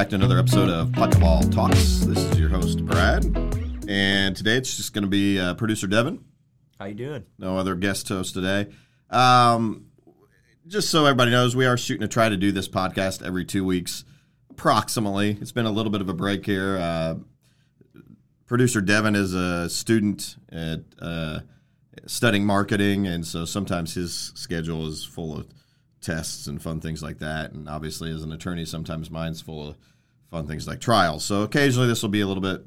back to another episode of Puckball Talks. This is your host Brad, and today it's just going to be uh, producer Devin. How you doing? No other guest host today. Um, just so everybody knows, we are shooting to try to do this podcast every two weeks, approximately. It's been a little bit of a break here. Uh, producer Devin is a student at uh, studying marketing, and so sometimes his schedule is full of tests and fun things like that. And obviously, as an attorney, sometimes mine's full of fun things like trials. So occasionally, this will be a little bit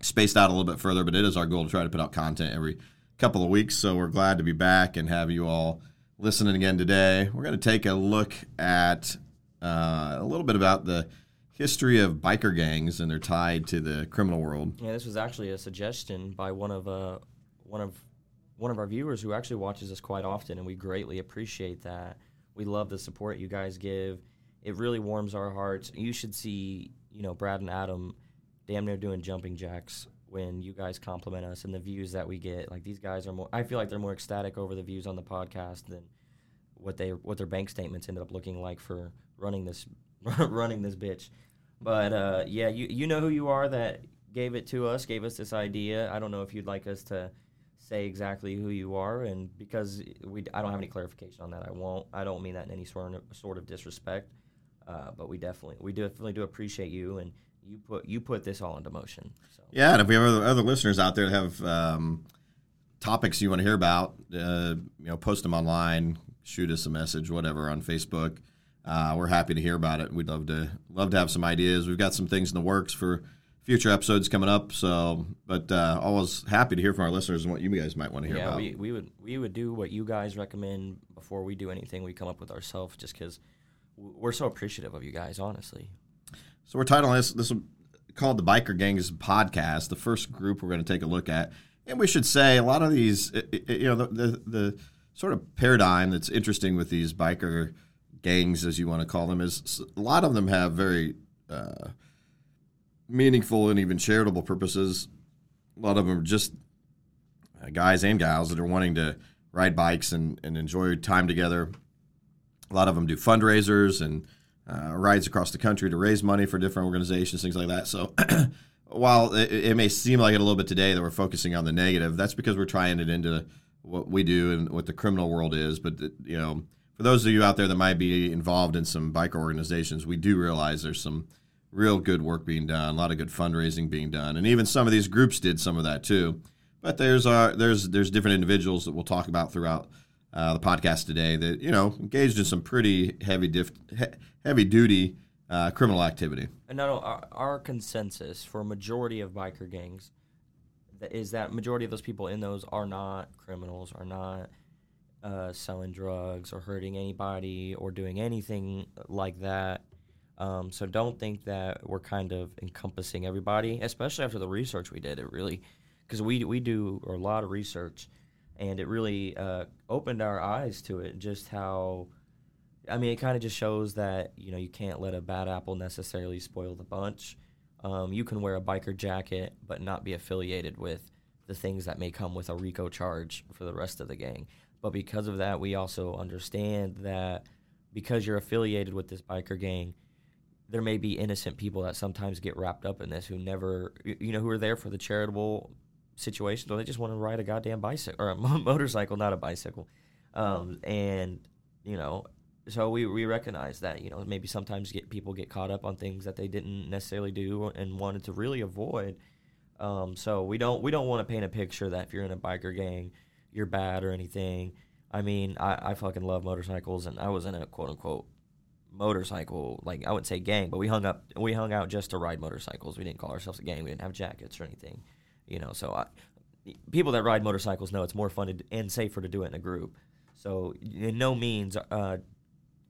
spaced out a little bit further, but it is our goal to try to put out content every couple of weeks. So we're glad to be back and have you all listening again today. We're going to take a look at uh, a little bit about the history of biker gangs and they're tied to the criminal world. Yeah, this was actually a suggestion by one of uh, one of one of our viewers who actually watches us quite often, and we greatly appreciate that. We love the support you guys give. It really warms our hearts. You should see, you know, Brad and Adam damn near doing jumping jacks when you guys compliment us and the views that we get. Like these guys are more I feel like they're more ecstatic over the views on the podcast than what they what their bank statements ended up looking like for running this running this bitch. But uh, yeah, you you know who you are that gave it to us, gave us this idea. I don't know if you'd like us to say exactly who you are, and because we, I don't have any clarification on that, I won't. I don't mean that in any sort of sort of disrespect, uh, but we definitely we definitely do appreciate you, and you put you put this all into motion. So. Yeah, and if we have other, other listeners out there that have um, topics you want to hear about, uh, you know, post them online, shoot us a message, whatever, on Facebook. Uh, we're happy to hear about it. We'd love to love to have some ideas. We've got some things in the works for future episodes coming up. So, but uh, always happy to hear from our listeners and what you guys might want to hear yeah, about. we, we would we would do what you guys recommend before we do anything we come up with ourselves, just because we're so appreciative of you guys, honestly. So we're titling this this called the Biker Gangs Podcast. The first group we're going to take a look at, and we should say a lot of these, you know, the, the, the sort of paradigm that's interesting with these biker gangs, as you want to call them, is a lot of them have very uh, meaningful and even charitable purposes. A lot of them are just uh, guys and gals that are wanting to ride bikes and, and enjoy time together. A lot of them do fundraisers and uh, rides across the country to raise money for different organizations, things like that. So while it, it, may seem like it a little bit today that we're focusing on the negative, that's because we're trying it into what we do and what the criminal world is. But you know, for those of you out there that might be involved in some biker organizations, we do realize there's some real good work being done, a lot of good fundraising being done, and even some of these groups did some of that too. But there's uh, there's there's different individuals that we'll talk about throughout uh, the podcast today that you know engaged in some pretty heavy diff- heavy duty uh, criminal activity. And no, no, our, our, consensus for a majority of biker gangs is that majority of those people in those are not criminals, are not uh, selling drugs or hurting anybody or doing anything like that. Um, so don't think that we're kind of encompassing everybody, especially after the research we did. It really, because we we do a lot of research, and it really uh, opened our eyes to it. Just how, I mean, it kind of just shows that you know you can't let a bad apple necessarily spoil the bunch. Um, you can wear a biker jacket but not be affiliated with the things that may come with a RICO charge for the rest of the gang. But because of that, we also understand that because you're affiliated with this biker gang, there may be innocent people that sometimes get wrapped up in this who never, you know, who are there for the charitable situations or they just want to ride a goddamn bicycle or a motorcycle, not a bicycle. Um, and, you know, so we, we recognize that, you know, maybe sometimes get people get caught up on things that they didn't necessarily do and wanted to really avoid. Um, so we don't we don't want to paint a picture that if you're in a biker gang, you're bad or anything. I mean, I, I fucking love motorcycles, and I was in a quote unquote motorcycle like I wouldn't say gang, but we hung up we hung out just to ride motorcycles. We didn't call ourselves a gang. We didn't have jackets or anything, you know. So I, people that ride motorcycles know it's more fun to, and safer to do it in a group. So in no means uh,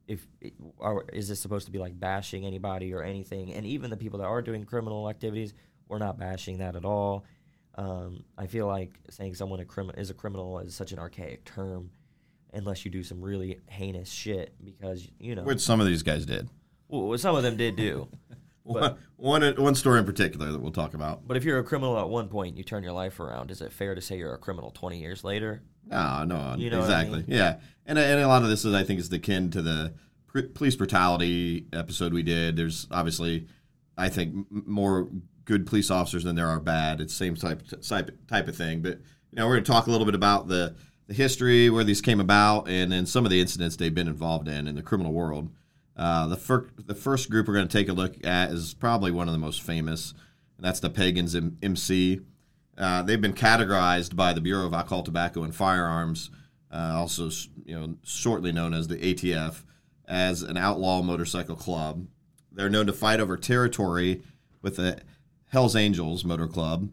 if are, is this supposed to be like bashing anybody or anything. And even the people that are doing criminal activities, we're not bashing that at all. Um, I feel like saying someone a crim- is a criminal is such an archaic term unless you do some really heinous shit because you know which some of these guys did. Well, some of them did do. but, one, one story in particular that we'll talk about. But if you're a criminal at one point, you turn your life around. Is it fair to say you're a criminal 20 years later? No, no, you know exactly. I mean? Yeah, and and a lot of this is I think is akin to the pr- police brutality episode we did. There's obviously, I think, m- more good police officers than there are bad. It's the same type type type of thing. But you know, we're going to talk a little bit about the the history, where these came about, and then some of the incidents they've been involved in in the criminal world. Uh, the, fir- the first group we're going to take a look at is probably one of the most famous, and that's the Pagans M- MC. Uh, they've been categorized by the Bureau of Alcohol, Tobacco, and Firearms, uh, also you know shortly known as the ATF, as an outlaw motorcycle club. They're known to fight over territory with the Hell's Angels Motor Club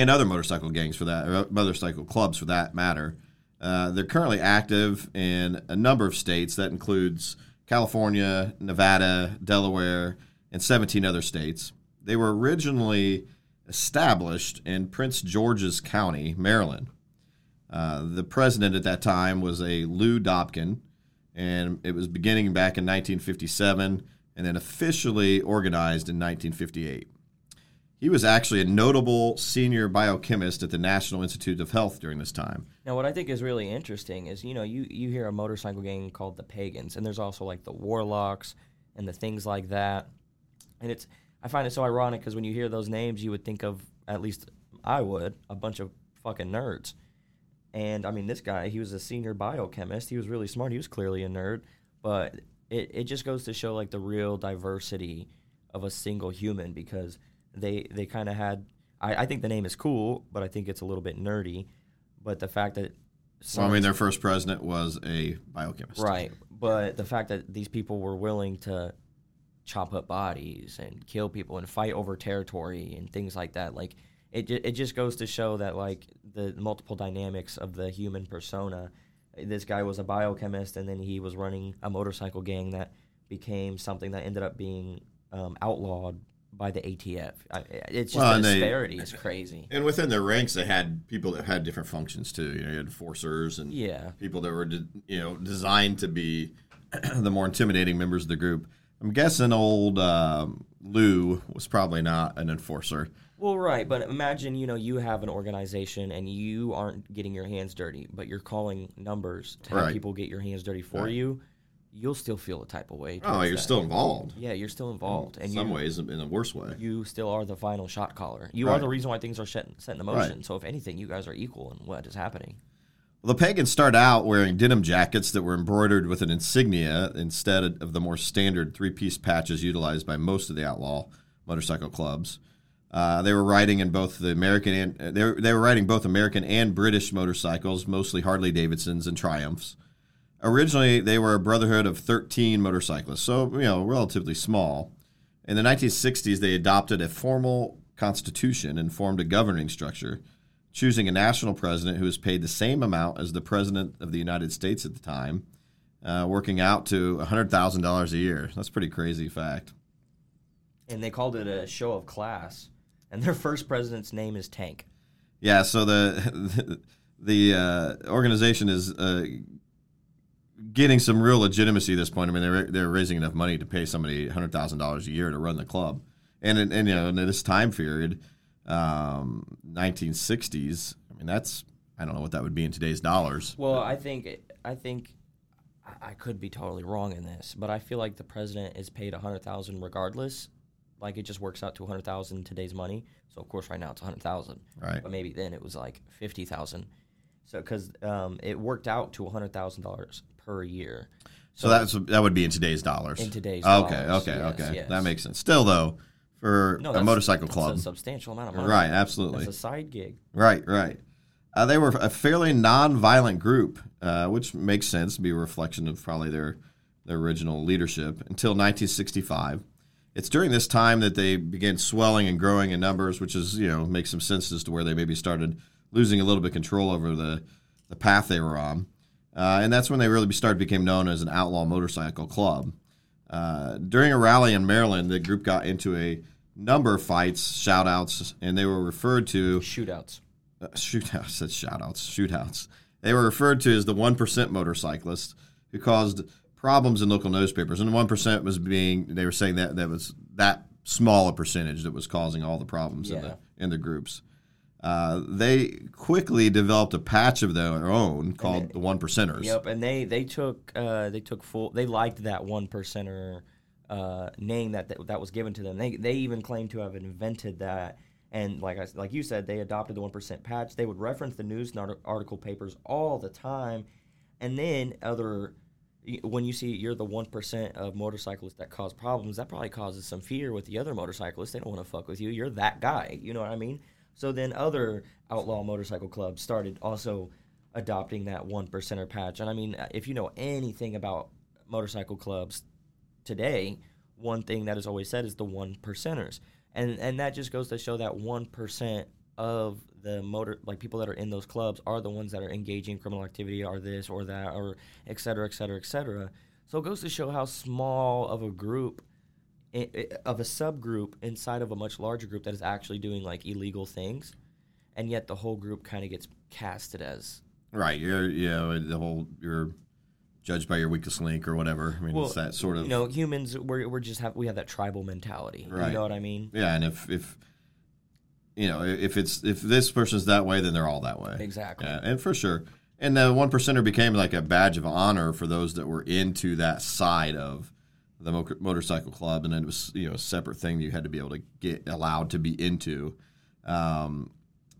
and other motorcycle gangs for that, or motorcycle clubs for that matter. Uh, they're currently active in a number of states. That includes California, Nevada, Delaware, and 17 other states. They were originally established in Prince George's County, Maryland. Uh, the president at that time was a Lou Dobkin, and it was beginning back in 1957 and then officially organized in 1958. He was actually a notable senior biochemist at the National Institute of Health during this time. Now, what I think is really interesting is, you know, you, you hear a motorcycle gang called the Pagans, and there's also like the Warlocks and the things like that. And it's, I find it so ironic because when you hear those names, you would think of, at least I would, a bunch of fucking nerds. And I mean, this guy, he was a senior biochemist. He was really smart. He was clearly a nerd. But it, it just goes to show like the real diversity of a single human because they they kind of had. I, I think the name is cool, but I think it's a little bit nerdy. But the fact that Well, I mean, their first president was a biochemist. right, but the fact that these people were willing to chop up bodies and kill people and fight over territory and things like that, like it it just goes to show that like the multiple dynamics of the human persona. This guy was a biochemist, and then he was running a motorcycle gang that became something that ended up being um, outlawed by the ATF. I, it's just Well, the and they- disparity is crazy. And within their ranks, they had people that had different functions too. You know, you had enforcers and Yeah. people that were, de- you know, designed to be the more intimidating members of the group. I'm guessing old um, Lou was probably not an enforcer. Well, right, but imagine you know you have an organization and you aren't getting your hands dirty, but you're calling numbers to have Right. people get your hands dirty for Right. you. You'll still feel a type of way. Oh, you're that. still involved. yeah, you're still involved, In and some you ways, in a worse way. you still are the final shot caller. You are the reason why things are set, set in Right. motion. So if anything, you guys are equal in what is happening. Well, the pagans start out wearing denim jackets that were embroidered with an insignia instead of the more standard three piece patches utilized by most of the outlaw motorcycle clubs. Uh, they were riding in both the American and they were, they were riding both American and British motorcycles, mostly Harley Davidsons and Triumphs. Originally, they were a brotherhood of 13 motorcyclists, so you know relatively small. In the 1960s, they adopted a formal constitution and formed a governing structure, choosing a national president who was paid the same amount as the president of the United States at the time, uh, working out to $100,000 a year. That's a pretty crazy fact. And they called it a show of class. And their first president's name is Tank. Yeah, so the the uh, organization is uh, getting some real legitimacy at this point. I mean, they're they're raising enough money to pay somebody hundred thousand dollars a year to run the club, and in- and you know in this time period, um, nineteen sixties. I mean, that's I don't know what that would be in today's dollars. Well, I think I think I- could be totally wrong in this, but I feel like the president is paid a hundred thousand regardless. Like it just works out to a hundred thousand today's money. So of course, right now it's a hundred thousand, Right. but maybe then it was like fifty thousand. So because um, it worked out to a hundred thousand dollars per year. So that's that would be in today's dollars. In today's okay, dollars, okay, yes, okay. yes. That makes sense. Still though, for No, a motorcycle that's club, a substantial amount of money. right? Absolutely. That's a side gig. Right, right. Uh, they were a fairly non-violent group, uh, which makes sense to be a reflection of probably their their original leadership until 1965. It's during this time that they began swelling and growing in numbers, which is you know makes some sense as to where they maybe started losing a little bit of control over the the path they were on, uh, and that's when they really started became known as an outlaw motorcycle club. Uh, during a rally in Maryland, the group got into a number of fights, shoutouts, and they were referred to Shootouts. uh, shootouts, said shoutouts, shootouts. They were referred to as the 1% motorcyclists who caused problems in local newspapers. And the 1% was being, they were saying that that was that small a percentage that was causing all the problems in, the, in the groups. Uh, they quickly developed a patch of their own called the One Percenters. Yep, and they they took uh, they took full. They liked that one percenter uh, name that, that that was given to them. They they even claimed to have invented that. And like I, like you said, they adopted the one percent patch. They would reference the news article papers all the time, and then other when you see you're the one percent of motorcyclists that cause problems, that probably causes some fear with the other motorcyclists. They don't want to fuck with you. You're that guy. You know what I mean? So then other outlaw motorcycle clubs started also adopting that one percenter patch. And I mean, uh, if you know anything about motorcycle clubs today, one thing that is always said is the one percenters. And and that just goes to show that one percent of the motor like people that are in those clubs are the ones that are engaging in criminal activity are this or that or et cetera, et cetera, et cetera. So it goes to show how small of a group of a subgroup inside of a much larger group that is actually doing like illegal things, and yet the whole group kind of gets casted as right. You're you know the whole you're judged by your weakest link or whatever. I mean, well, it's that sort of you know humans. We're we're just have we have that tribal mentality. Right. You know what I mean? Yeah, and if if you know if it's if this person's that way, then they're all that way. Exactly. Yeah, and for sure. And the one percenter became like a badge of honor for those that were into that side of the mo- motorcycle club, and then it was you know a separate thing you had to be able to get allowed to be into. Um,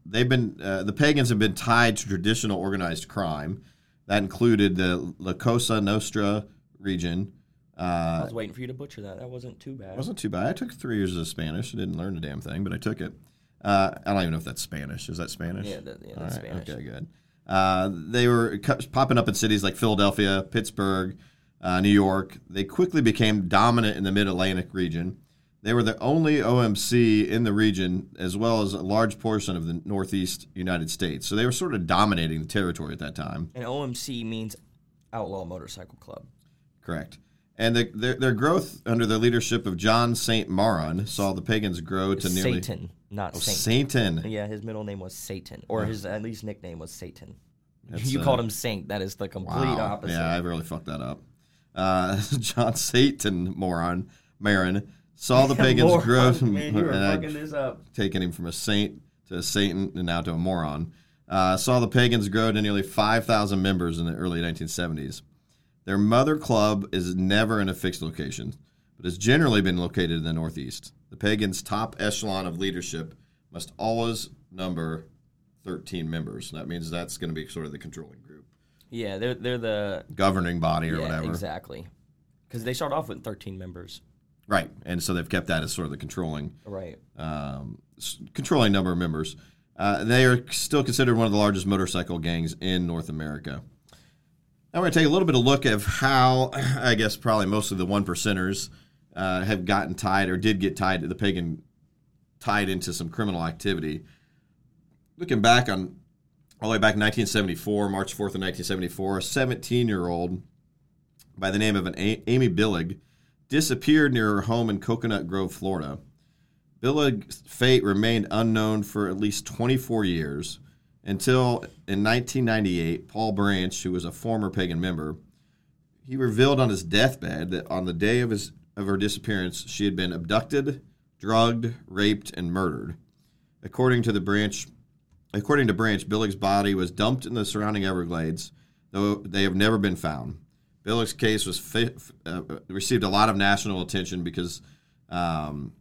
they've been uh, the pagans have been tied to traditional organized crime. That included the La Cosa Nostra region. Uh, I was waiting for you to butcher that. That wasn't too bad. wasn't too bad. I took three years of Spanish. I didn't learn a damn thing, but I took it. Uh, I don't even know if that's Spanish. Is that Spanish? Yeah, that, yeah that's right. Spanish. Okay, good. Uh, they were popping up in cities like Philadelphia, Pittsburgh, uh, New York. They quickly became dominant in the Mid Atlantic region. They were the only OMC in the region, as well as a large portion of the Northeast United States. So they were sort of dominating the territory at that time. And OMC means Outlaw Motorcycle Club. Correct. And the, their, their growth under the leadership of John St. Marron saw the pagans grow to nearly. Satan, not oh, Saint. Satan. Yeah, his middle name was Satan, or his at least nickname was Satan. That's, you uh, called him Saint. That is the complete wow. opposite. Yeah, I really fucked that up uh, John Satan moron Marin saw the pagans grow. Man, you were fucking this up. Taking him from a saint to a Satan and now to a moron. Uh, saw the pagans grow to nearly 5,000 members in the early 1970s. Their mother club is never in a fixed location, but has generally been located in the Northeast. The pagans' top echelon of leadership must always number 13 members. That means that's going to be sort of the controlling. Yeah, they're they're the governing body or yeah, whatever. Exactly, because they start off with 13 members. Right, and so they've kept that as sort of the controlling right um, controlling number of members. Uh, they are still considered one of the largest motorcycle gangs in North America. Now we're going to take a little bit of a look at how, I guess, probably most of the one percenters uh, have gotten tied or did get tied to the pagan, tied into some criminal activity. Looking back on all the way back in 1974, March 4th of 1974, a 17 year old by the name of an a- Amy Billig disappeared near her home in Coconut Grove, Florida. Billig's fate remained unknown for at least 24 years until in 1998, Paul Branch, who was a former pagan member, he revealed on his deathbed that on the day of his of her disappearance, she had been abducted, drugged, raped, and murdered. According to the Branch According to Branch, Billig's body was dumped in the surrounding Everglades, though they have never been found. Billig's case was fi- uh, received a lot of national attention because um,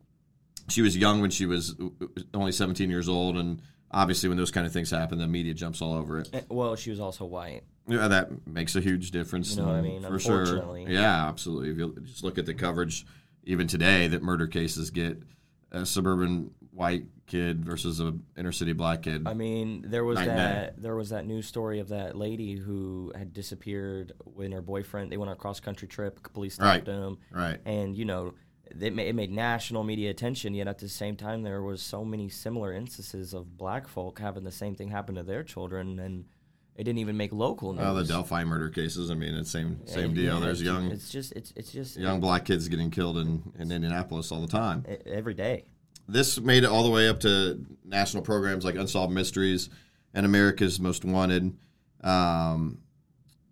she was young when she was only 17 years old, and obviously when those kind of things happen, the media jumps all over it. Eh, well, she was also white. Yeah, that makes a huge difference. You know I mean? For sure. Yeah, absolutely. If you just look at the coverage, even today, that murder cases get a suburban white kid versus a inner city black kid. I mean, there was that there was that news story of that lady who had disappeared when her boyfriend they went on a cross country trip. Police stopped right. them. Right. And you know, it made, it made national media attention. Yet at the same time, there was so many similar instances of black folk having the same thing happen to their children and. It didn't even make local news. Oh, the Delphi murder cases. I mean, it's same same deal. Yeah, There's young. It's just it's it's just young black kids getting killed in, in Indianapolis all the time. Every day this made it all the way up to national programs like Unsolved Mysteries and America's Most Wanted. Um,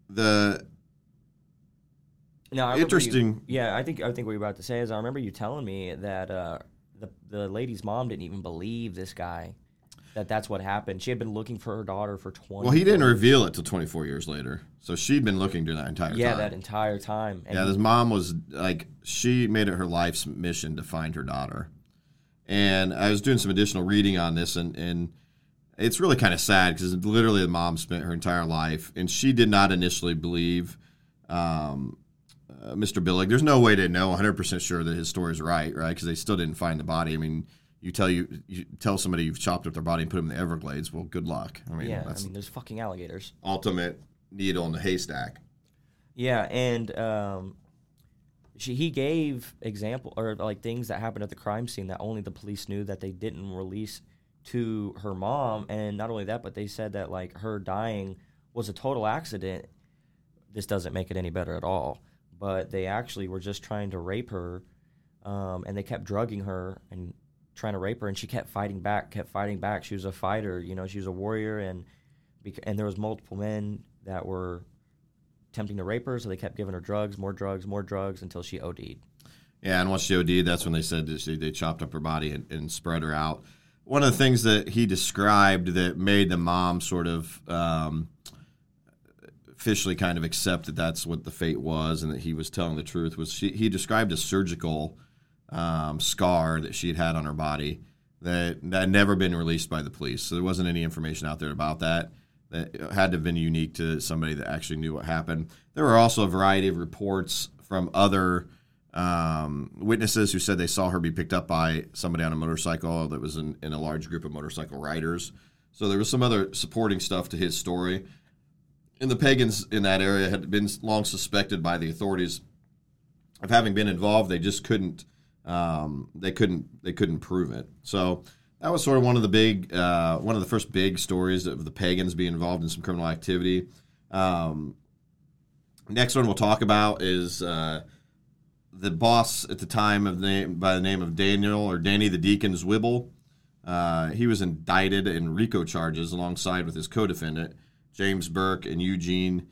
the now, interesting. You, yeah, I think I think what you're about to say is I remember you telling me that uh, the the lady's mom didn't even believe this guy. that that's what happened. She had been looking for her daughter for 20 Well, he didn't years. reveal it till 24 years later. So she'd been looking during that entire Yeah, time. that entire time. And Yeah, his mom was like, she made it her life's mission to find her daughter. And I was doing some additional reading on this, and, and it's really kind of sad because literally the mom spent her entire life, and she did not initially believe um, uh, Mr. Billig. There's no way to know 100% sure that his story is right, right? Because they still didn't find the body. I mean, you tell you, you tell somebody you've chopped up their body and put them in the Everglades. Well, good luck. I mean, yeah, I mean, there's fucking alligators. ultimate needle in the haystack. Yeah, and um, she he gave example or like things that happened at the crime scene that only the police knew that they didn't release to her mom, and not only that, but they said that like her dying was a total accident. This doesn't make it any better at all, but they actually were just trying to rape her, um, and they kept drugging her and trying to rape her, and she kept fighting back, kept fighting back. She was a fighter, you know, she was a warrior, and and there was multiple men that were attempting to rape her, so they kept giving her drugs, more drugs, more drugs until she OD'd. Yeah, and once she OD'd, that's when they said she, they chopped up her body and, and spread her out. One of the things that he described that made the mom sort of um, officially kind of accept that that's what the fate was and that he was telling the truth was she, he described a surgical um, scar that she had had on her body that, that had never been released by the police. So there wasn't any information out there about that. That had to have been unique to somebody that actually knew what happened. There were also a variety of reports from other um, witnesses who said they saw her be picked up by somebody on a motorcycle that was in, in a large group of motorcycle riders. So there was some other supporting stuff to his story. And the pagans in that area had been long suspected by the authorities of having been involved. They just couldn't. Um, they couldn't. They couldn't prove it. So that was sort of one of the big, uh, one of the first big stories of the pagans being involved in some criminal activity. Um, next one we'll talk about is uh, the boss at the time of the name by the name of Daniel or Danny the Deacon's Wibble. Uh, he was indicted in RICO charges alongside with his co-defendant James Burke and Eugene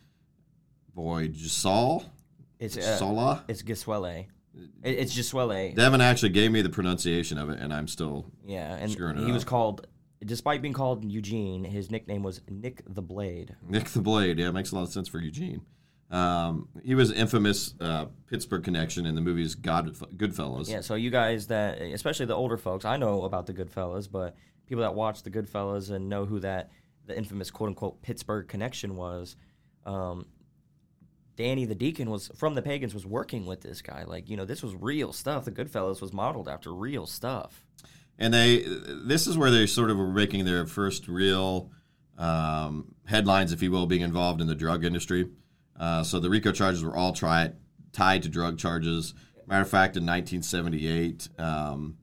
Boy Gisol. It's uh, Sola. it's Giswele. It, it's Giswele. Devin actually gave me the pronunciation of it, and I'm still yeah, and screwing it he was called, despite being called Eugene, his nickname was Nick the Blade. Nick the Blade. Yeah, it makes a lot of sense for Eugene. Um, he was infamous uh, Pittsburgh connection in the movies God Goodfellas. Yeah, so you guys that, especially the older folks, I know about the Goodfellas, but people that watch the Goodfellas and know who that the infamous quote unquote Pittsburgh connection was, um, Danny the Deacon was from the Pagans was working with this guy. Like you know, this was real stuff. The Goodfellas was modeled after real stuff. and they this is where they sort of were making their first real um, headlines, if you will, being involved in the drug industry. Uh, so the RICO charges were all tied to drug charges. Matter of fact, in 1978, um,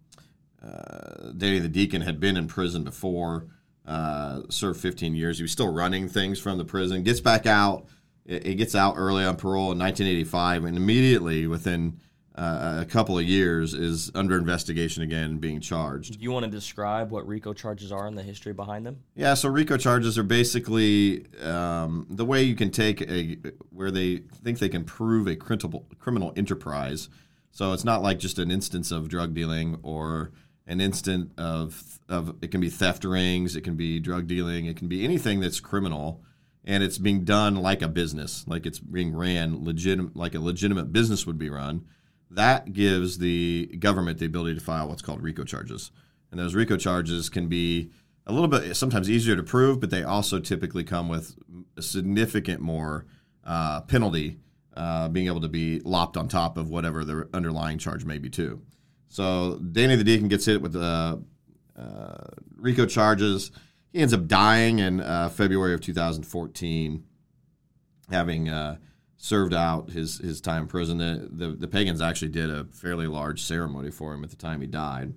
uh, Danny the Deacon had been in prison before, uh, served 15 years. He was still running things from the prison. Gets back out. He gets out early on parole in 1985, and immediately within uh, a couple of years is under investigation again and being charged. Do you want to describe what RICO charges are and the history behind them? Yeah, so RICO charges are basically um, the way you can take a where they think they can prove a criminal criminal enterprise. So it's not like just an instance of drug dealing or an instant of of it can be theft rings, it can be drug dealing, it can be anything that's criminal, and it's being done like a business, like it's being ran legit, like a legitimate business would be run. That gives the government the ability to file what's called RICO charges, and those RICO charges can be a little bit sometimes easier to prove, but they also typically come with a significant more uh, penalty, uh, being able to be lopped on top of whatever the underlying charge may be too. So Danny the Deacon gets hit with the uh, RICO charges. He ends up dying in uh, February of 2014, having uh, served out his, his time in prison. The, the, the pagans actually did a fairly large ceremony for him at the time he died.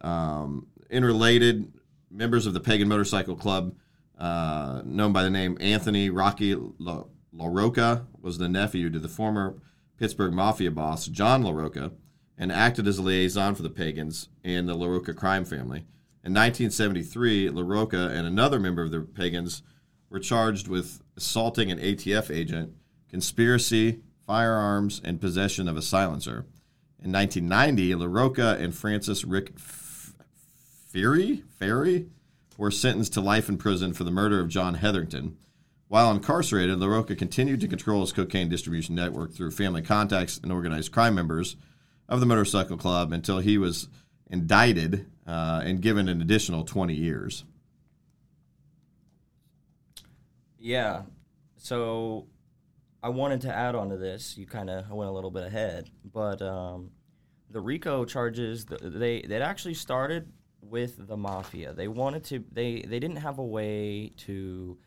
Um, interrelated members of the Pagan Motorcycle Club, uh, known by the name Anthony Rocky La, La Rocca, was the nephew to the former Pittsburgh Mafia boss John La Rocca and acted as a liaison for the Pagans and the La Rocca crime family. In 1973, La Rocca and another member of the Pagans were charged with assaulting an ATF agent, conspiracy, firearms, and possession of a silencer. In 1990, La Rocca and Francis Rick F- Ferry, Ferry were sentenced to life in prison for the murder of John Hetherington. While incarcerated, LaRocca continued to control his cocaine distribution network through family contacts and organized crime members of the motorcycle club until he was indicted uh, and given an additional 20 years. Yeah. So I wanted to add on to this. You kind of went a little bit ahead, but um, the RICO charges th- they that actually started with the mafia. They wanted to they they didn't have a way to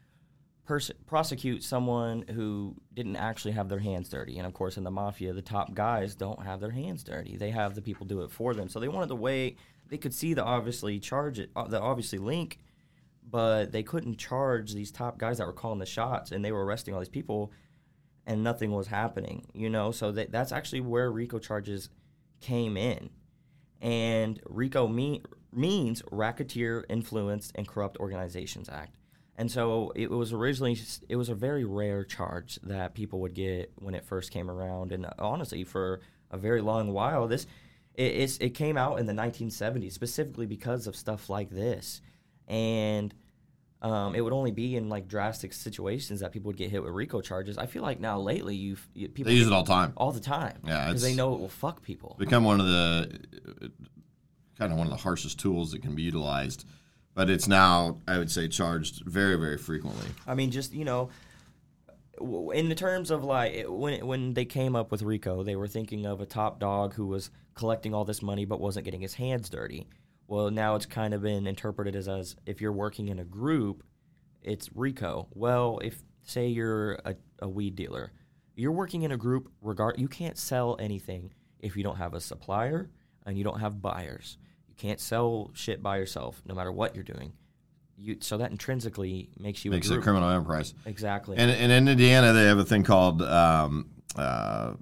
pers- prosecute someone who didn't actually have their hands dirty. And of course, in the mafia, the top guys don't have their hands dirty. They have the people do it for them. So they wanted the way they could see the obviously charge it, uh, the obviously link, but they couldn't charge these top guys that were calling the shots, and they were arresting all these people, and nothing was happening. You know, so that that's actually where RICO charges came in, and RICO mean, means Racketeer Influenced and Corrupt Organizations Act. And so it was originally it was a very rare charge that people would get when it first came around, and honestly, for a very long while, this it, it came out in the 1970s specifically because of stuff like this, and um, it would only be in like drastic situations that people would get hit with RICO charges. I feel like now lately, you've you, people They use it all the time. all the time, Yeah, because they know it will fuck people. become one of the kind of one of the harshest tools that can be utilized. But it's now, I would say, charged very, very frequently. I mean, just you know, in the terms of like when when they came up with Rico, they were thinking of a top dog who was collecting all this money but wasn't getting his hands dirty. Well, now it's kind of been interpreted as, as if you're working in a group, it's Rico. Well, if say you're a, a weed dealer, you're working in a group. Regard you can't sell anything if you don't have a supplier and you don't have buyers. Can't sell shit by yourself, no matter what you're doing. You so that intrinsically makes you Makes a a criminal enterprise. Exactly. And, and in Indiana, they have a thing called um, uh,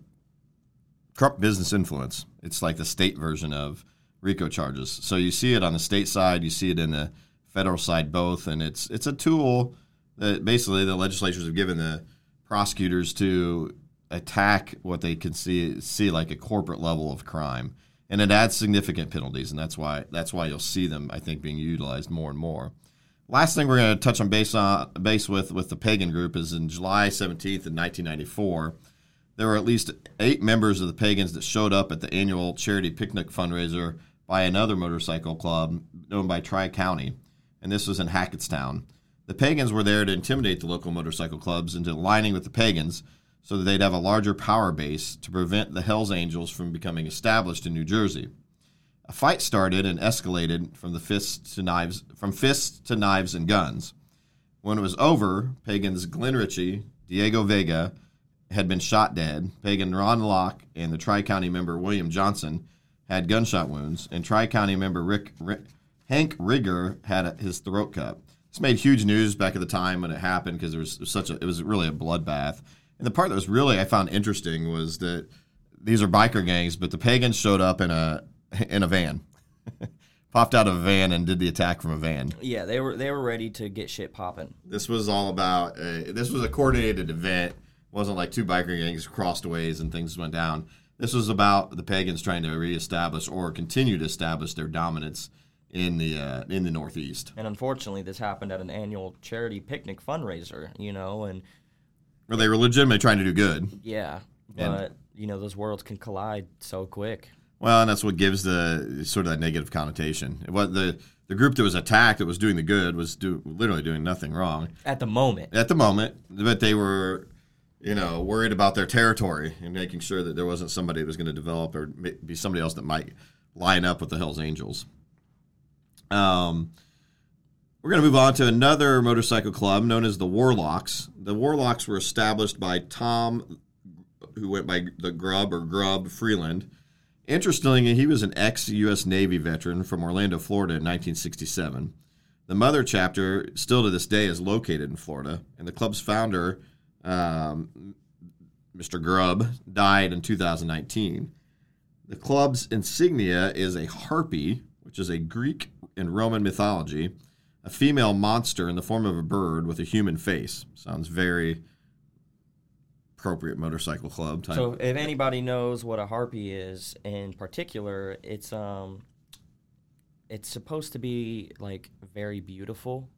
corrupt business influence. It's like the state version of RICO charges. So you see it on the state side, you see it in the federal side, both, and it's it's a tool that basically the legislatures have given the prosecutors to attack what they can see see like a corporate level of crime, and it adds significant penalties, and that's why that's why you'll see them, I think, being utilized more and more. Last thing we're going to touch on base on base with with the pagan group is in July 17th in 1994, there were at least eight members of the pagans that showed up at the annual charity picnic fundraiser by another motorcycle club known by Tri County, and this was in Hackettstown. The pagans were there to intimidate the local motorcycle clubs into aligning with the pagans so that they'd have a larger power base to prevent the Hells Angels from becoming established in New Jersey. A fight started and escalated from the fists to knives, from fists to knives and guns. When it was over, pagans Glenn Ritchie, Diego Vega had been shot dead. Pagan Ron Locke and the Tri County member William Johnson had gunshot wounds, and Tri County member Rick, Rick Hank Rigger had his throat cut. This made huge news back at the time when it happened because there was such a it was really a bloodbath. And the part that was really I found interesting was that these are biker gangs, but the pagans showed up in a in a van, popped out of a van and did the attack from a van. yeah, they were they were ready to get shit popping. This was all about. Uh, this was a coordinated event. It wasn't like two biker gangs crossed ways and things went down. This was about the pagans trying to reestablish or continue to establish their dominance in the uh, in the Northeast. And unfortunately, this happened at an annual charity picnic fundraiser. You know, and Where they were legitimately trying to do good. yeah, And- but you know those worlds can collide so quick. Well, and that's what gives the sort of that negative connotation. What the the group that was attacked that was doing the good was do, literally doing nothing wrong At the moment, at the moment, but they were, you know, worried about their territory and making sure that there wasn't somebody that was going to develop or be somebody else that might line up with the Hell's Angels. Um, we're going to move on to another motorcycle club known as the Warlocks. The Warlocks were established by Tom, who went by the Grub or Grub Freeland. Interestingly, he was an ex U.S. Navy veteran from Orlando, Florida in 1967. The mother chapter, still to this day, is located in Florida, and the club's founder, um, Mr. Grubb, died in 2019. The club's insignia is a harpy, which is a Greek and Roman mythology, a female monster in the form of a bird with a human face. Sounds very appropriate motorcycle club type. so if anybody knows what a harpy is in particular, it's um, it's supposed to be like very beautiful,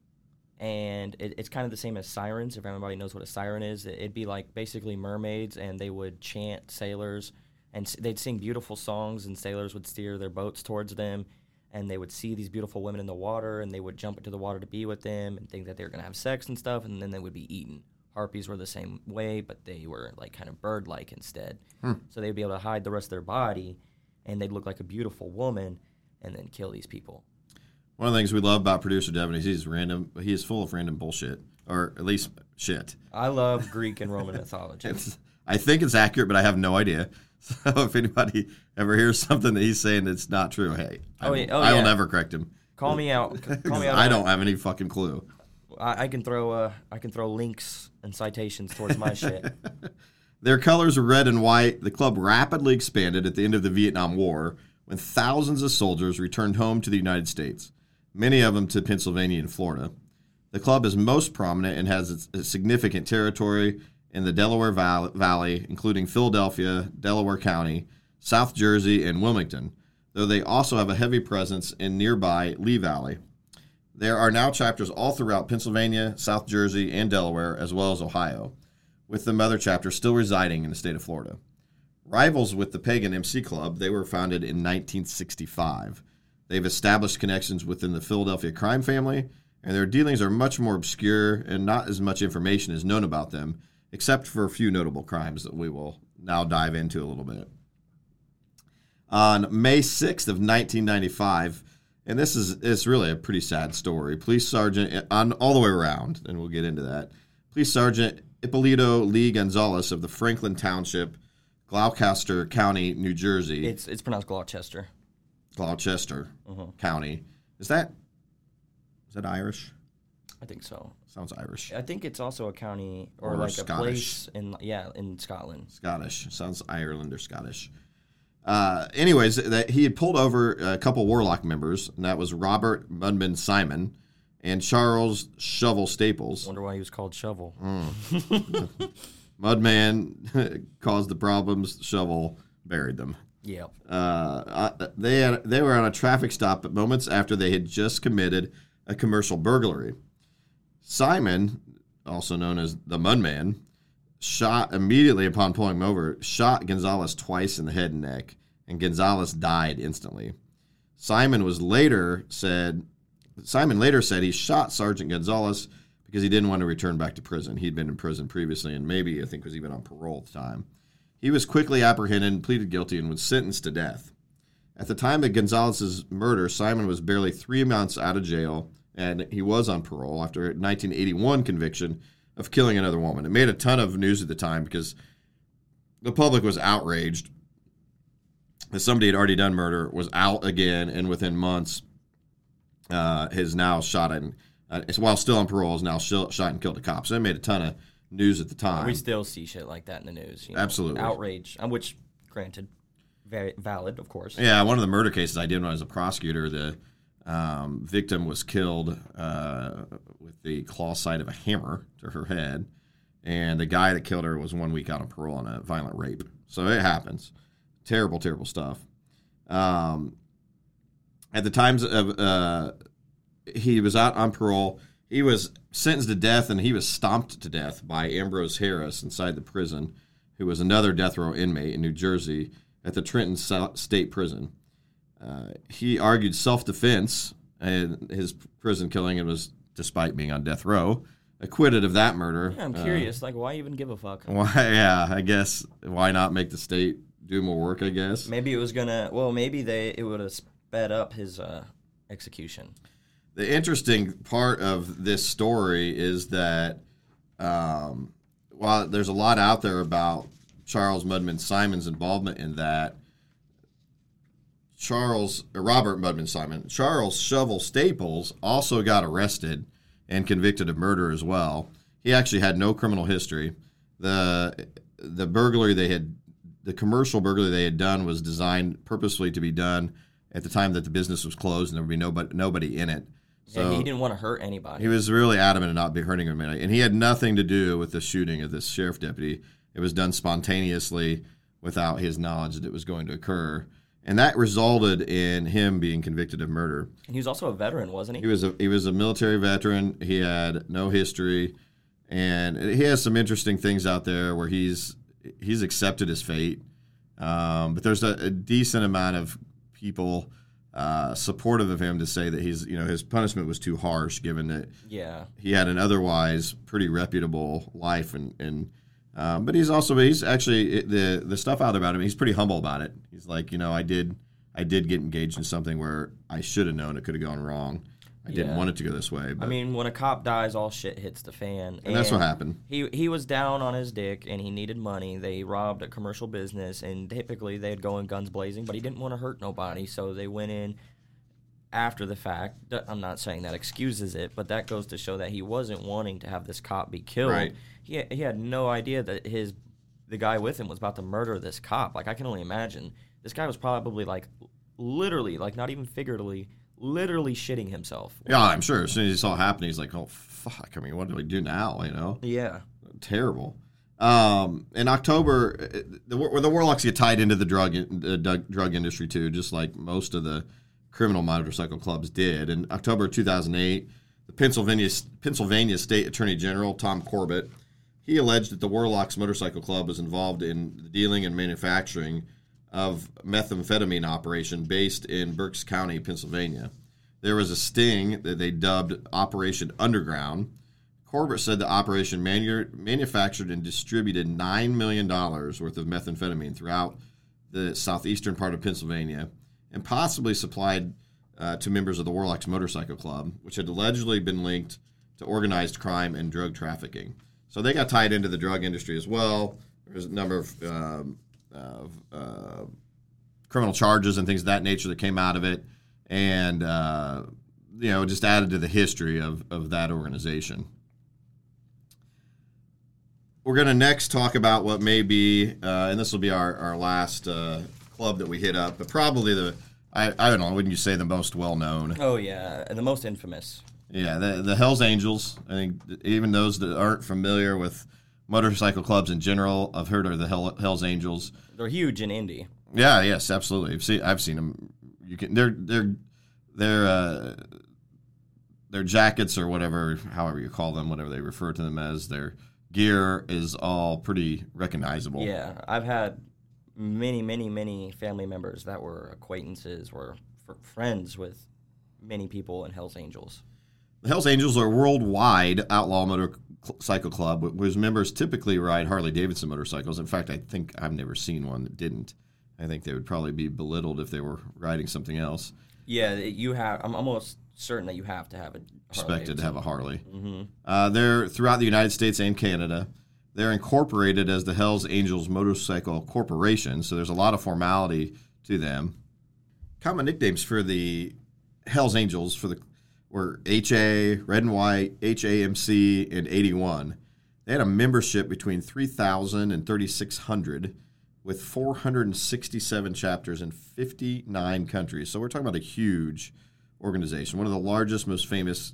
and it, it's kind of the same as sirens. If everybody knows what a siren is, it, it'd be like basically mermaids, and they would chant sailors, and they'd sing beautiful songs, and sailors would steer their boats towards them, and they would see these beautiful women in the water, and they would jump into the water to be with them, and think that they were gonna have sex and stuff, and then they would be eaten. Harpies were the same way, but they were like kind of bird-like instead. Hmm. So they'd be able to hide the rest of their body, and they'd look like a beautiful woman, and then kill these people. One of the things we love about producer Devin is he's random. He is full of random bullshit, or at least shit. I love Greek and Roman mythology. I think it's accurate, but I have no idea. So if anybody ever hears something that he's saying that's not true, hey, I, Oh, will, yeah. Oh, I will never correct him. Call me out. Call me out. I don't have any fucking clue. I, I can throw. Uh, I can throw links and citations towards my shit. Their colors were red and white. The club rapidly expanded at the end of the Vietnam War when thousands of soldiers returned home to the United States, many of them to Pennsylvania and Florida. The club is most prominent and has a significant territory in the Delaware Valley, including Philadelphia, Delaware County, South Jersey, and Wilmington, though they also have a heavy presence in nearby Lehigh Valley. There are now chapters all throughout Pennsylvania, South Jersey, and Delaware, as well as Ohio, with the mother chapter still residing in the state of Florida. Rivals with the Pagan MC Club, they were founded in 1965. They've established connections within the Philadelphia crime family, and their dealings are much more obscure and not as much information is known about them, except for a few notable crimes that we will now dive into a little bit. On May 6th of 1995, and this is it's really a pretty sad story. Police Sergeant on all the way around, and we'll get into that. Police Sergeant Ippolito Lee Gonzalez of the Franklin Township, Gloucester County, New Jersey, It's it's pronounced Gloucester. Gloucester Mhm. County. Is that is that Irish? I think so. Sounds Irish. I think it's also a county or, Or like Scottish. a place in yeah in Scotland. Scottish. Sounds Ireland or Scottish. Uh, anyways, that he had pulled over a couple Warlock members, and that was Robert Mudman Simon and Charles Shovel Staples. Wonder why he was called Shovel. Mudman caused the problems. Shovel buried them. Yeah. Uh, uh, they had, they were on a traffic stop at moments after they had just committed a commercial burglary. Simon, also known as the Mudman, shot immediately upon pulling him over, shot Gonzalez twice in the head and neck, and Gonzalez died instantly. Simon was later said Simon later said he shot Sergeant Gonzalez because he didn't want to return back to prison. He'd been in prison previously and maybe I think was even on parole at the time. He was quickly apprehended pleaded guilty and was sentenced to death. At the time of Gonzalez's murder, Simon was barely three months out of jail, and he was on parole after a 1981 conviction of killing another woman. It made a ton of news at the time because the public was outraged that somebody had already done murder, was out again, and within months, uh, has now shot and uh, while still on parole, is now shot and killed a cop. So it made a ton of news at the time. We still see shit like that in the news. You know? Absolutely. Outrage. uh, Which, granted, very valid, of course. Yeah, one of the murder cases I did when I was a prosecutor, the um, victim was killed uh, with the claw side of a hammer to her head, and the guy that killed her was one week out on parole on a violent rape. So it happens. Terrible, terrible stuff. Um, at the times of uh, he was out on parole, he was sentenced to death, and he was stomped to death by Ambrose Harris inside the prison, who was another death row inmate in New Jersey at the Trenton State Prison. Uh, he argued self-defense and his prison killing, and was, despite being on death row, acquitted of that murder. Yeah, I'm Uh, curious. like, why even give a fuck? why? Yeah, I guess why not make the state do more work? I guess. Maybe it was gonna. Well, maybe they it would have sped up his uh, execution. The interesting part of this story is that um, while there's a lot out there about Charles Mudman Simon's involvement in that, Charles uh, Robert Mudman Simon, Charles Shovel Staples also got arrested and convicted of murder as well. He actually had no criminal history. the The burglary they had, the commercial burglary they had done, was designed purposely to be done at the time that the business was closed and there would be nobody nobody in it. So he didn't want to hurt anybody. he was really adamant of not be hurting him, and he had nothing to do with the shooting of this sheriff deputy. It was done spontaneously without his knowledge that it was going to occur. And that resulted in him being convicted of murder. And he was also a veteran, wasn't he? He was a he was a military veteran. He had no history, and he has some interesting things out there where he's he's accepted his fate. Um, but there's a, a, decent amount of people uh, supportive of him to say that he's you know his punishment was too harsh given that yeah he had an otherwise pretty reputable life and and um, but he's also he's actually the the stuff out about him. He's pretty humble about it. He's like, you know, I did I did get engaged in something where I should have known it could have gone wrong. I didn't want it to go this way. But, I mean, when a cop dies, all shit hits the fan. and that's what happened. He he was down on his dick and he needed money. They robbed a commercial business and typically they'd go in guns blazing, but he didn't want to hurt nobody, so they went in after the fact. I'm not saying that excuses it, but that goes to show that he wasn't wanting to have this cop be killed. Right. He he had no idea that his the guy with him was about to murder this cop. Like I can only imagine. This guy was probably like literally, like not even figuratively, literally shitting himself. Yeah, I'm sure. As soon as he saw it happen, he's like, "Oh fuck! I mean, what do we do now?" You know, Yeah. terrible. Um, in October, uh, the the Warlocks get tied into the drug the drug- drug industry too, just like most of the criminal motorcycle clubs did. In October 2008, the Pennsylvania Pennsylvania State Attorney General Tom Corbett he alleged that the Warlocks Motorcycle Club was involved in the dealing and manufacturing of methamphetamine operation based in Berks County, Pennsylvania. There was a sting that they dubbed Operation Underground. Corbett said the operation manu- manufactured and distributed $9 million worth of methamphetamine throughout the southeastern part of Pennsylvania and possibly supplied uh, to members of the Warlocks Motorcycle Club, which had allegedly been linked to organized crime and drug trafficking. So they got tied into the drug industry as well. There's a number of, um, of uh, criminal charges and things of that nature that came out of it, and uh, you know just added to the history of, of that organization. We're going to next talk about what may be, uh, and this will be our, our last uh, club that we hit up, but probably the, I, I don't know, wouldn't you say the most well known? Oh yeah, the most infamous. Yeah, the, the Hells Angels. I think even those that aren't familiar with motorcycle clubs in general, I've heard of the Hell, Hells Angels. They're huge in Indy. Yeah, yes, absolutely. I've seen I've seen them. You can they're they're they're uh, their jackets or whatever, however you call them, whatever they refer to them as, their gear is all pretty recognizable. Yeah, I've had many, many, many family members that were acquaintances, were fr- friends with many people in Hell's Angels. The Hells Angels are a worldwide outlaw motorcycle club whose members typically ride Harley Davidson motorcycles. In fact, I think I've never seen one that didn't. I think they would probably be belittled if they were riding something else. Yeah, you have. I'm almost certain that you have to have a Expected to have a Harley. hmm Uh, they're throughout the United States and Canada. They're incorporated as the Hells Angels Motorcycle Corporation, so there's a lot of formality to them. Common nicknames for the Hells Angels for the were HA, Red and White, HAMC, and 81. They had a membership between 3,000 and 3,600 with 467 chapters in 59 countries. So we're talking about a huge organization, one of the largest, most famous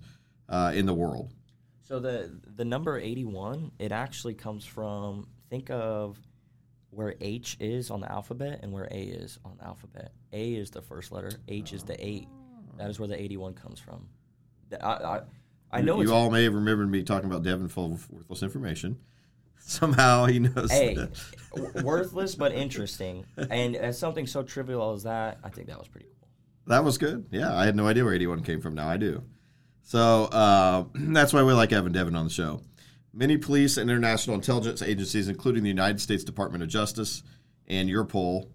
uh, in the world. So the the number 81, it actually comes from think of where H is on the alphabet and where A is on the alphabet. A is the first letter, H is the 8. That is where the 81 comes from. I I, I know you, it's you all may have remembered me talking about Devin full of worthless information. Somehow he knows. Hey, that. worthless but interesting. And as something so trivial as that, I think that was pretty cool. That was good. Yeah, I had no idea where 81 came from. Now I do. So uh, that's why we like having Devin on the show. Many police and international intelligence agencies, including the United States Department of Justice and Europol,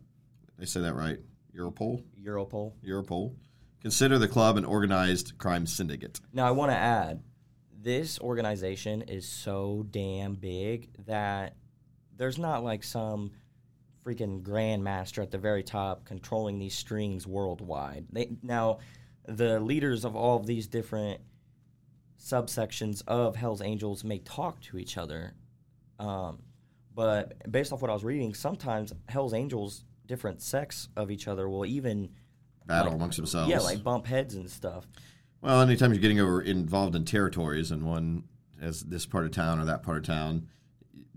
they say that right? Europol? Europol. Europol, consider the club an organized crime syndicate. Now, I want to add this organization is so damn big that there's not like some freaking grandmaster at the very top controlling these strings worldwide. They, now, the leaders of all of these different subsections of Hell's Angels may talk to each other. Um, but based off what I was reading, sometimes Hell's Angels, different sects of each other, will even Battle Like- amongst themselves. yeah, like bump heads and stuff. Well, anytime you're getting over involved in territories and one has this part of town or that part of town,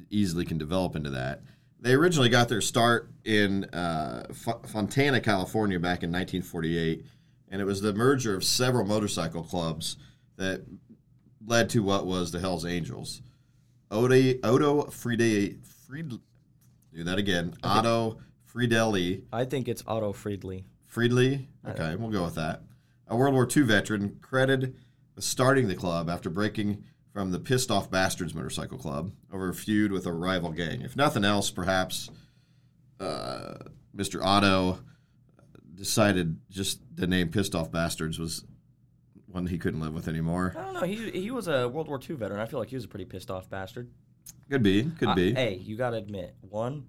easily can develop into that. They originally got their start in uh, F- Fontana, California, back in 1948, and it was the merger of several motorcycle clubs that led to what was the Hell's Angels. Odo, Odo Friede, Fried, do that again. Otto Friedeli, I think it's Otto Friedley. Friedley. Okay, we'll go with that. A World War II veteran credited with starting the club after breaking from the Pissed Off Bastards Motorcycle Club over a feud with a rival gang. If nothing else, perhaps uh, Mr. Otto decided just the name Pissed Off Bastards was one he couldn't live with anymore. I don't know. He he was a World War II veteran. I feel like he was a pretty pissed off bastard. Could be, could Uh, be. Hey, you got to admit, one,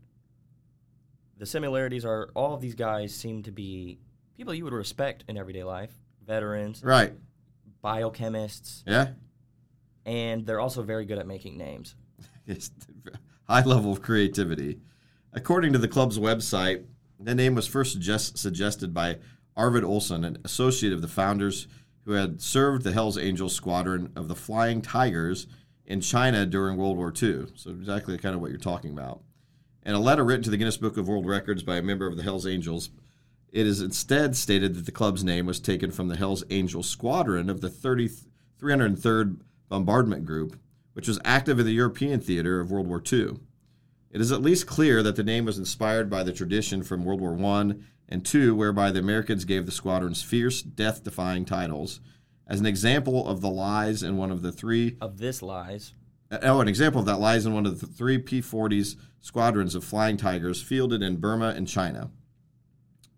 the similarities are all of these guys seem to be people you would respect in everyday life, veterans, Right. biochemists, Yeah. and they're also very good at making names. It's high level of creativity. According to the club's website, the name was first suggest- suggested by Arvid Olson, an associate of the founders who had served the Hells Angels squadron of the Flying Tigers in China during World War II. So, exactly kind of what you're talking about. And a letter written to the Guinness Book of World Records by a member of the Hells Angels, it is instead stated that the club's name was taken from the Hells Angels squadron of the 30, 303rd Bombardment Group, which was active in the European theater of World War II. It is at least clear that the name was inspired by the tradition from World War I and two, whereby the Americans gave the squadrons fierce, death defying titles. As an example of the lies in one of the three Of this lies, Oh, an example of that lies in one of the three P 40s squadrons of Flying Tigers fielded in Burma and China,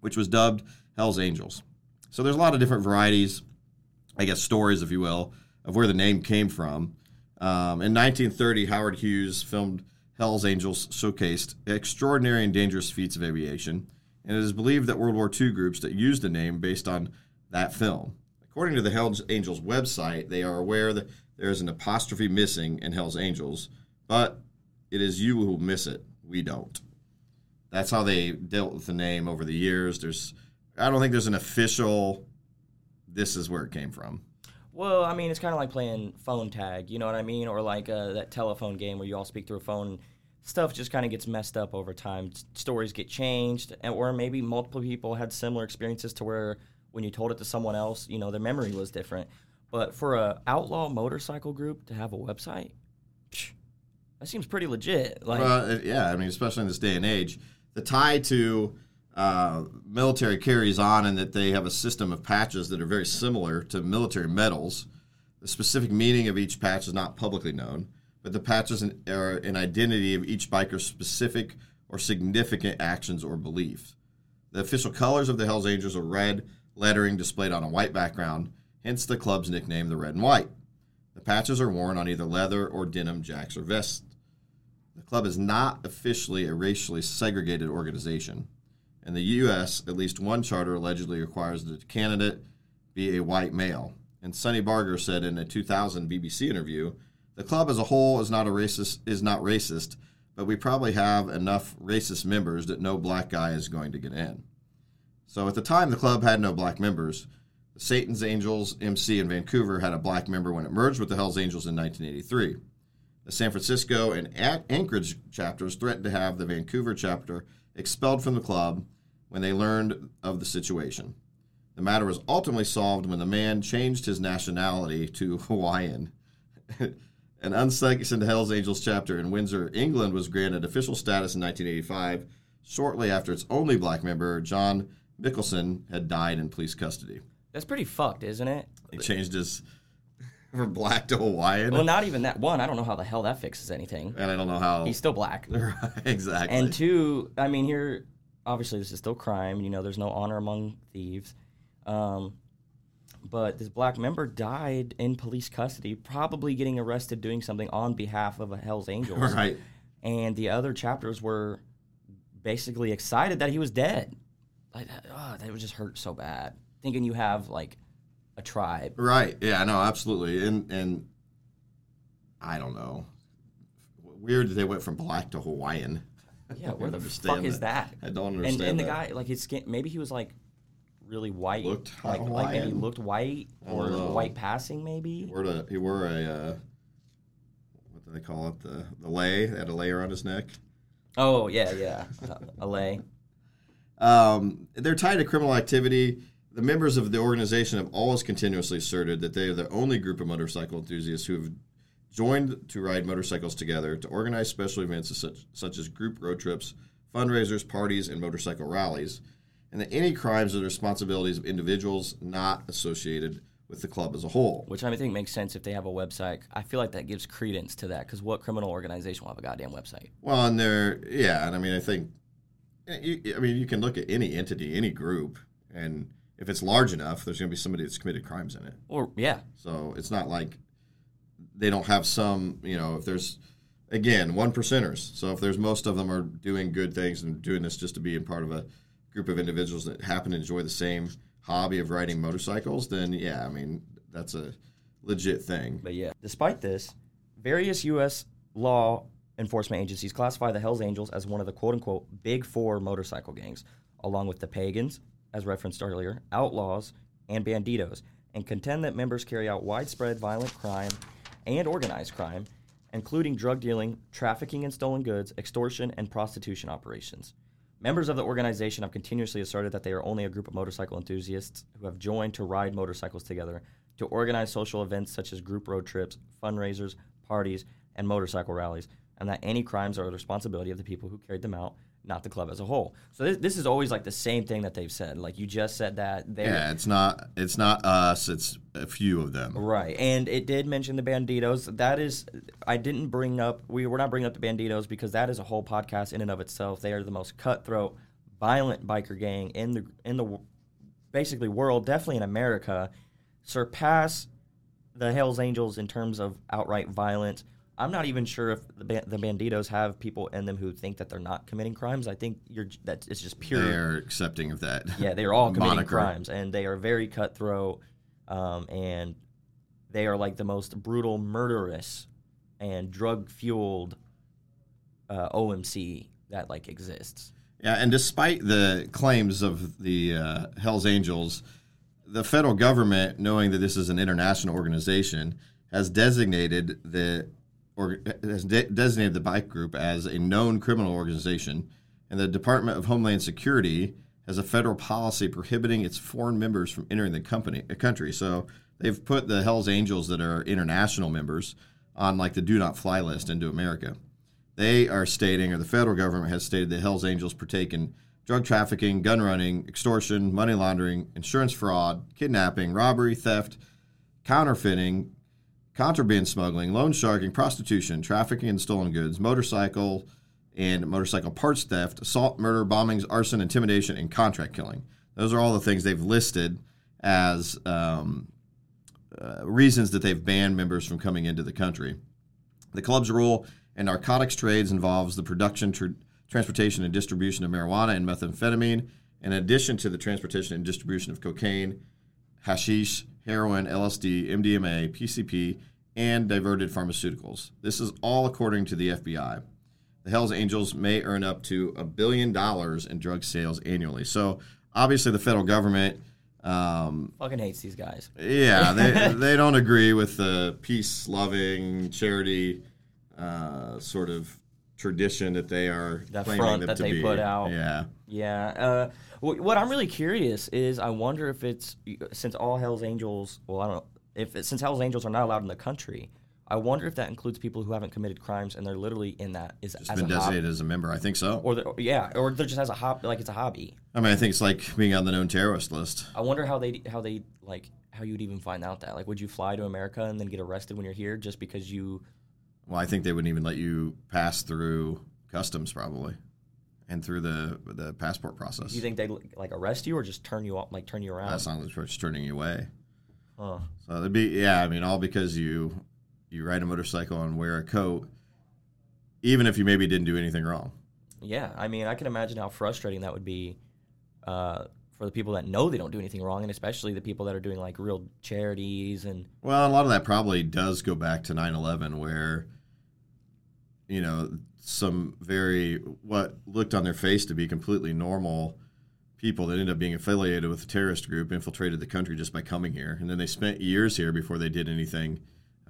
which was dubbed Hell's Angels. So there's a lot of different varieties, I guess, stories, if you will, of where the name came from. Um, in 1930, Howard Hughes filmed Hell's Angels showcased extraordinary and dangerous feats of aviation, and it is believed that World War II groups that used the name based on that film. According to the Hell's Angels website, they are aware that there is an apostrophe missing in Hell's Angels, but it is you who miss it. We don't. That's how they dealt with the name over the years. There's, I don't think there's an official. This is where it came from. Well, I mean, it's kind of like playing phone tag, you know what I mean? Or like uh, that telephone game where you all speak through a phone. Stuff just kind of gets messed up over time. S- Stories get changed, and, or maybe multiple people had similar experiences to where when you told it to someone else, you know, their memory was different. But for a outlaw motorcycle group to have a website, psh, that seems pretty legit. Like, Well, yeah, I mean, especially in this day and age, the tie to uh, military carries on in that they have a system of patches that are very similar to military medals. The specific meaning of each patch is not publicly known, but the patches are an identity of each biker's specific or significant actions or beliefs. The official colors of the Hells Angels are red lettering displayed on a white background, hence the club's nickname, the Red and White. The patches are worn on either leather or denim jacks or vests. The club is not officially a racially segregated organization. In the U.S., at least one charter allegedly requires that the candidate be a white male. And Sonny Barger said in a 2000 BBC interview, "The club as a whole is not a racist is not racist, but we probably have enough racist members that no black guy is going to get in." So at the time, the club had no black members. The Satan's Angels MC in Vancouver had a black member when it merged with the Hells Angels in 1983. The San Francisco and Anchorage chapters threatened to have the Vancouver chapter expelled from the club when they learned of the situation. The matter was ultimately solved when the man changed his nationality to Hawaiian. An unsanctioned Hells Angels chapter in Windsor, England, was granted official status in 1985, shortly after its only black member, John Mickelson, had died in police custody. that's pretty fucked, isn't it? He changed his from black to Hawaiian, Well, not even that. One, I don't know how the hell that fixes anything. and I don't know how. He's still black. exactly. And two, I mean, here, obviously, this is still crime. You know, there's no honor among thieves. Um, but this black member died in police custody, probably getting arrested doing something on behalf of a Hell's Angels. right. And the other chapters were basically excited that he was dead. Like, that- oh, that would just hurt so bad. Thinking you have like a tribe. Right. Yeah. No. Absolutely. And and I don't know. Weird that they went from black to Hawaiian. Yeah, where the fuck is that? I don't And, understand. and the that. guy, like his skin, maybe he was like really white, Looked like like maybe looked white or know. white passing, maybe. He wore a he wore a uh, what do they call it the the lei? They had a layer on his neck. Oh yeah, yeah. Uh, LA. Um, they're tied to criminal activity. The members of the organization have always continuously asserted that they are the only group of motorcycle enthusiasts who have joined to ride motorcycles together to organize special events such, such as group road trips, fundraisers, parties, and motorcycle rallies, and that any crimes are the responsibilities of individuals not associated with the club as a whole. Which I think makes sense if they have a website. I feel like that gives credence to that because what criminal organization will have a goddamn website? Well, and they're yeah, and I mean, I think, eh, I mean, you can look at any entity, any group, and if it's large enough, there's going to be somebody that's committed crimes in it. Or yeah, So it's not like they don't have some, you know, if there's again one percenters. So if there's most of them are doing good things and doing this just to be in part of a group of individuals that happen to enjoy the same hobby of riding motorcycles, then yeah, I mean that's a legit thing. But yeah, despite this, various U.S. law enforcement agencies classify the Hells Angels as one of the quote unquote big four motorcycle gangs, along with the Pagans, as referenced earlier, Outlaws, and Bandidos, and contend that members carry out widespread violent crime and organized crime, including drug dealing, trafficking in stolen goods, extortion, and prostitution operations. Members of the organization have continuously asserted that they are only a group of motorcycle enthusiasts who have joined to ride motorcycles together to organize social events such as group road trips, fundraisers, parties, and motorcycle rallies, and that any crimes are the responsibility of the people who carried them out, not the club as a whole. So this, this is always like the same thing that they've said. Like you just said that they Yeah, it's not it's not us. It's a few of them. Right, and it did mention the Bandidos. That is, I didn't bring up. We were not bringing up the Bandidos because that is a whole podcast in and of itself. They are the most cutthroat, violent biker gang in the in the basically world, definitely in America. Surpass the Hell's Angels in terms of outright violence. I'm not even sure if the ba- the Bandidos have people in them who think that they're not committing crimes. I think you're that it's just pure They're accepting of that. yeah, they are all committing Moniker. crimes, and they are very cutthroat, um, and they are like the most brutal, murderous, and drug fueled uh, OMC that like exists. Yeah, and despite the claims of the uh, Hell's Angels, the federal government, knowing that this is an international organization, has designated the or has de- designated the bike group as a known criminal organization, and the Department of Homeland Security has a federal policy prohibiting its foreign members from entering the company a country. So they've put the Hell's Angels that are international members on like the do not fly list into America. They are stating, or the federal government has stated, that Hell's Angels partake in drug trafficking, gun running, extortion, money laundering, insurance fraud, kidnapping, robbery, theft, counterfeiting, contraband smuggling, loan sharking, prostitution, trafficking in stolen goods, motorcycle and motorcycle parts theft, assault, murder, bombings, arson, intimidation, and contract killing. Those are all the things they've listed as um, uh, reasons that they've banned members from coming into the country. The club's role in narcotics trades involves the production, tr- transportation, and distribution of marijuana and methamphetamine, in addition to the transportation and distribution of cocaine, hashish, heroin, LSD, MDMA, PCP, and diverted pharmaceuticals. This is all according to the FBI. The Hells Angels may earn up to a billion dollars in drug sales annually. So obviously, the federal government. Um, Fucking hates these guys. yeah, they they don't agree with the peace loving charity uh, sort of tradition that they are That claiming front that to they be. put out. Yeah, Yeah. Uh, wh- what I'm really curious is, I wonder if it's since all Hell's Angels. Well, I don't know if it, since Hell's Angels are not allowed in the country. I wonder if that includes people who haven't committed crimes and they're literally in that is it's as been a hobby, designated as a member. I think so. or yeah, or they're just as a hobby, like it's a hobby. I mean, I think it's like being on the known terrorist list. I wonder how they how they like how you'd even find out that. Like, would you fly to America and then get arrested when you're here just because you? Well, I think they wouldn't even let you pass through customs probably, and through the the passport process. Do you think they like arrest you or just turn you off, like turn you around? That's not just turning you away. Huh. So it'd be yeah. I mean, all because you you ride a motorcycle and wear a coat, even if you maybe didn't do anything wrong. Yeah, I mean, I can imagine how frustrating that would be uh, for the people that know they don't do anything wrong, and especially the people that are doing like real charities and Well, a lot of that probably does go back to 9/11, where you know some very what looked on their face to be completely normal people that ended up being affiliated with a terrorist group infiltrated the country just by coming here, and then they spent years here before they did anything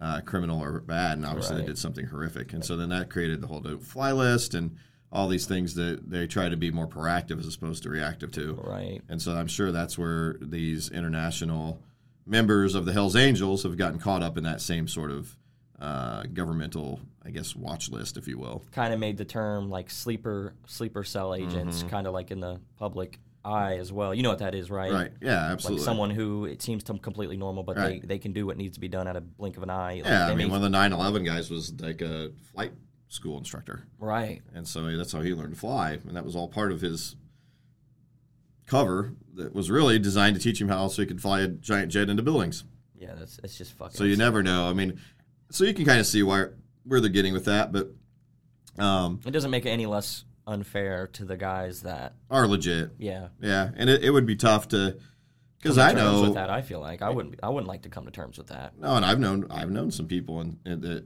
uh, criminal or bad, and obviously Right. they did something horrific, and so then that created the whole fly list and all these things that they try to be more proactive as opposed to reactive to. Right. And so I'm sure that's where these international members of the Hells Angels have gotten caught up in that same sort of uh, governmental, I guess, watch list, if you will. Kind of made the term like sleeper sleeper cell agents Mm-hmm. kind of like in the public eye as well. You know what that is, right? Right? Yeah, absolutely. Like someone who it seems to completely normal, but Right. they, they can do what needs to be done at a blink of an eye. Like, yeah, I mean, one of the 9/11 guys was like a flight school instructor. right. and so that's how he learned to fly and that was all part of his cover that was really designed to teach him how so he could fly a giant jet into buildings Yeah, that's it's just fucking. so you never know i mean so you can kind of see why where they're getting with that but um It doesn't make it any less unfair to the guys that are legit yeah. yeah and it, it would be tough to because come i know with that. I feel like I wouldn't I wouldn't like to come to terms with that. no and i've known i've known some people in, in, that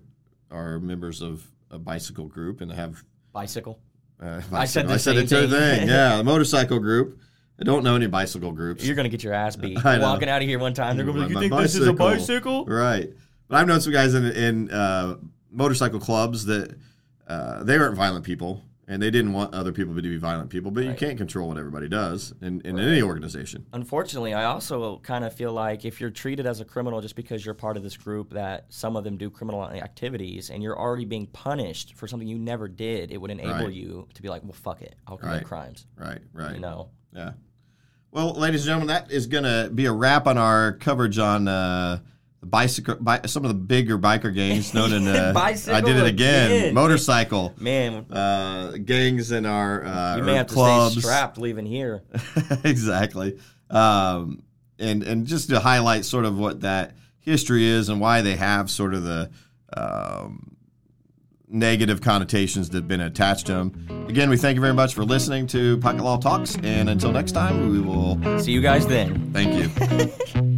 are members of a bicycle group and have Bicycle. uh, I said the I said same the thing. thing. Yeah, a motorcycle group. I don't know any bicycle groups. You're gonna get your ass beat walking out of here one time. They're gonna be like, "You think this is a bicycle." bicycle?" Right. But I've known some guys in, in uh, motorcycle clubs that uh, they weren't violent people and they didn't want other people to be violent people, but you can't control what everybody does in, in any organization. Unfortunately, I also kind of feel like if you're treated as a criminal just because you're part of this group, that some of them do criminal activities, and you're already being punished for something you never did, it would enable Right. you to be like, "Well, fuck it, I'll commit Right. crimes." Right, right. You know. Yeah. Well, ladies and gentlemen, that is going to be a wrap on our coverage on uh, the bicycle, bi- some of the bigger biker gangs known in. Uh, Bicycle I did it again. again. Motorcycle Man, uh, gangs in our uh, you may have to clubs. stay strapped leaving here. exactly. Um, and and just to highlight sort of what that history is and why they have sort of the um, negative connotations that have been attached to them. Again, we thank you very much for listening to Pocket Law Talks, and until next time, we will See you guys then. thank you.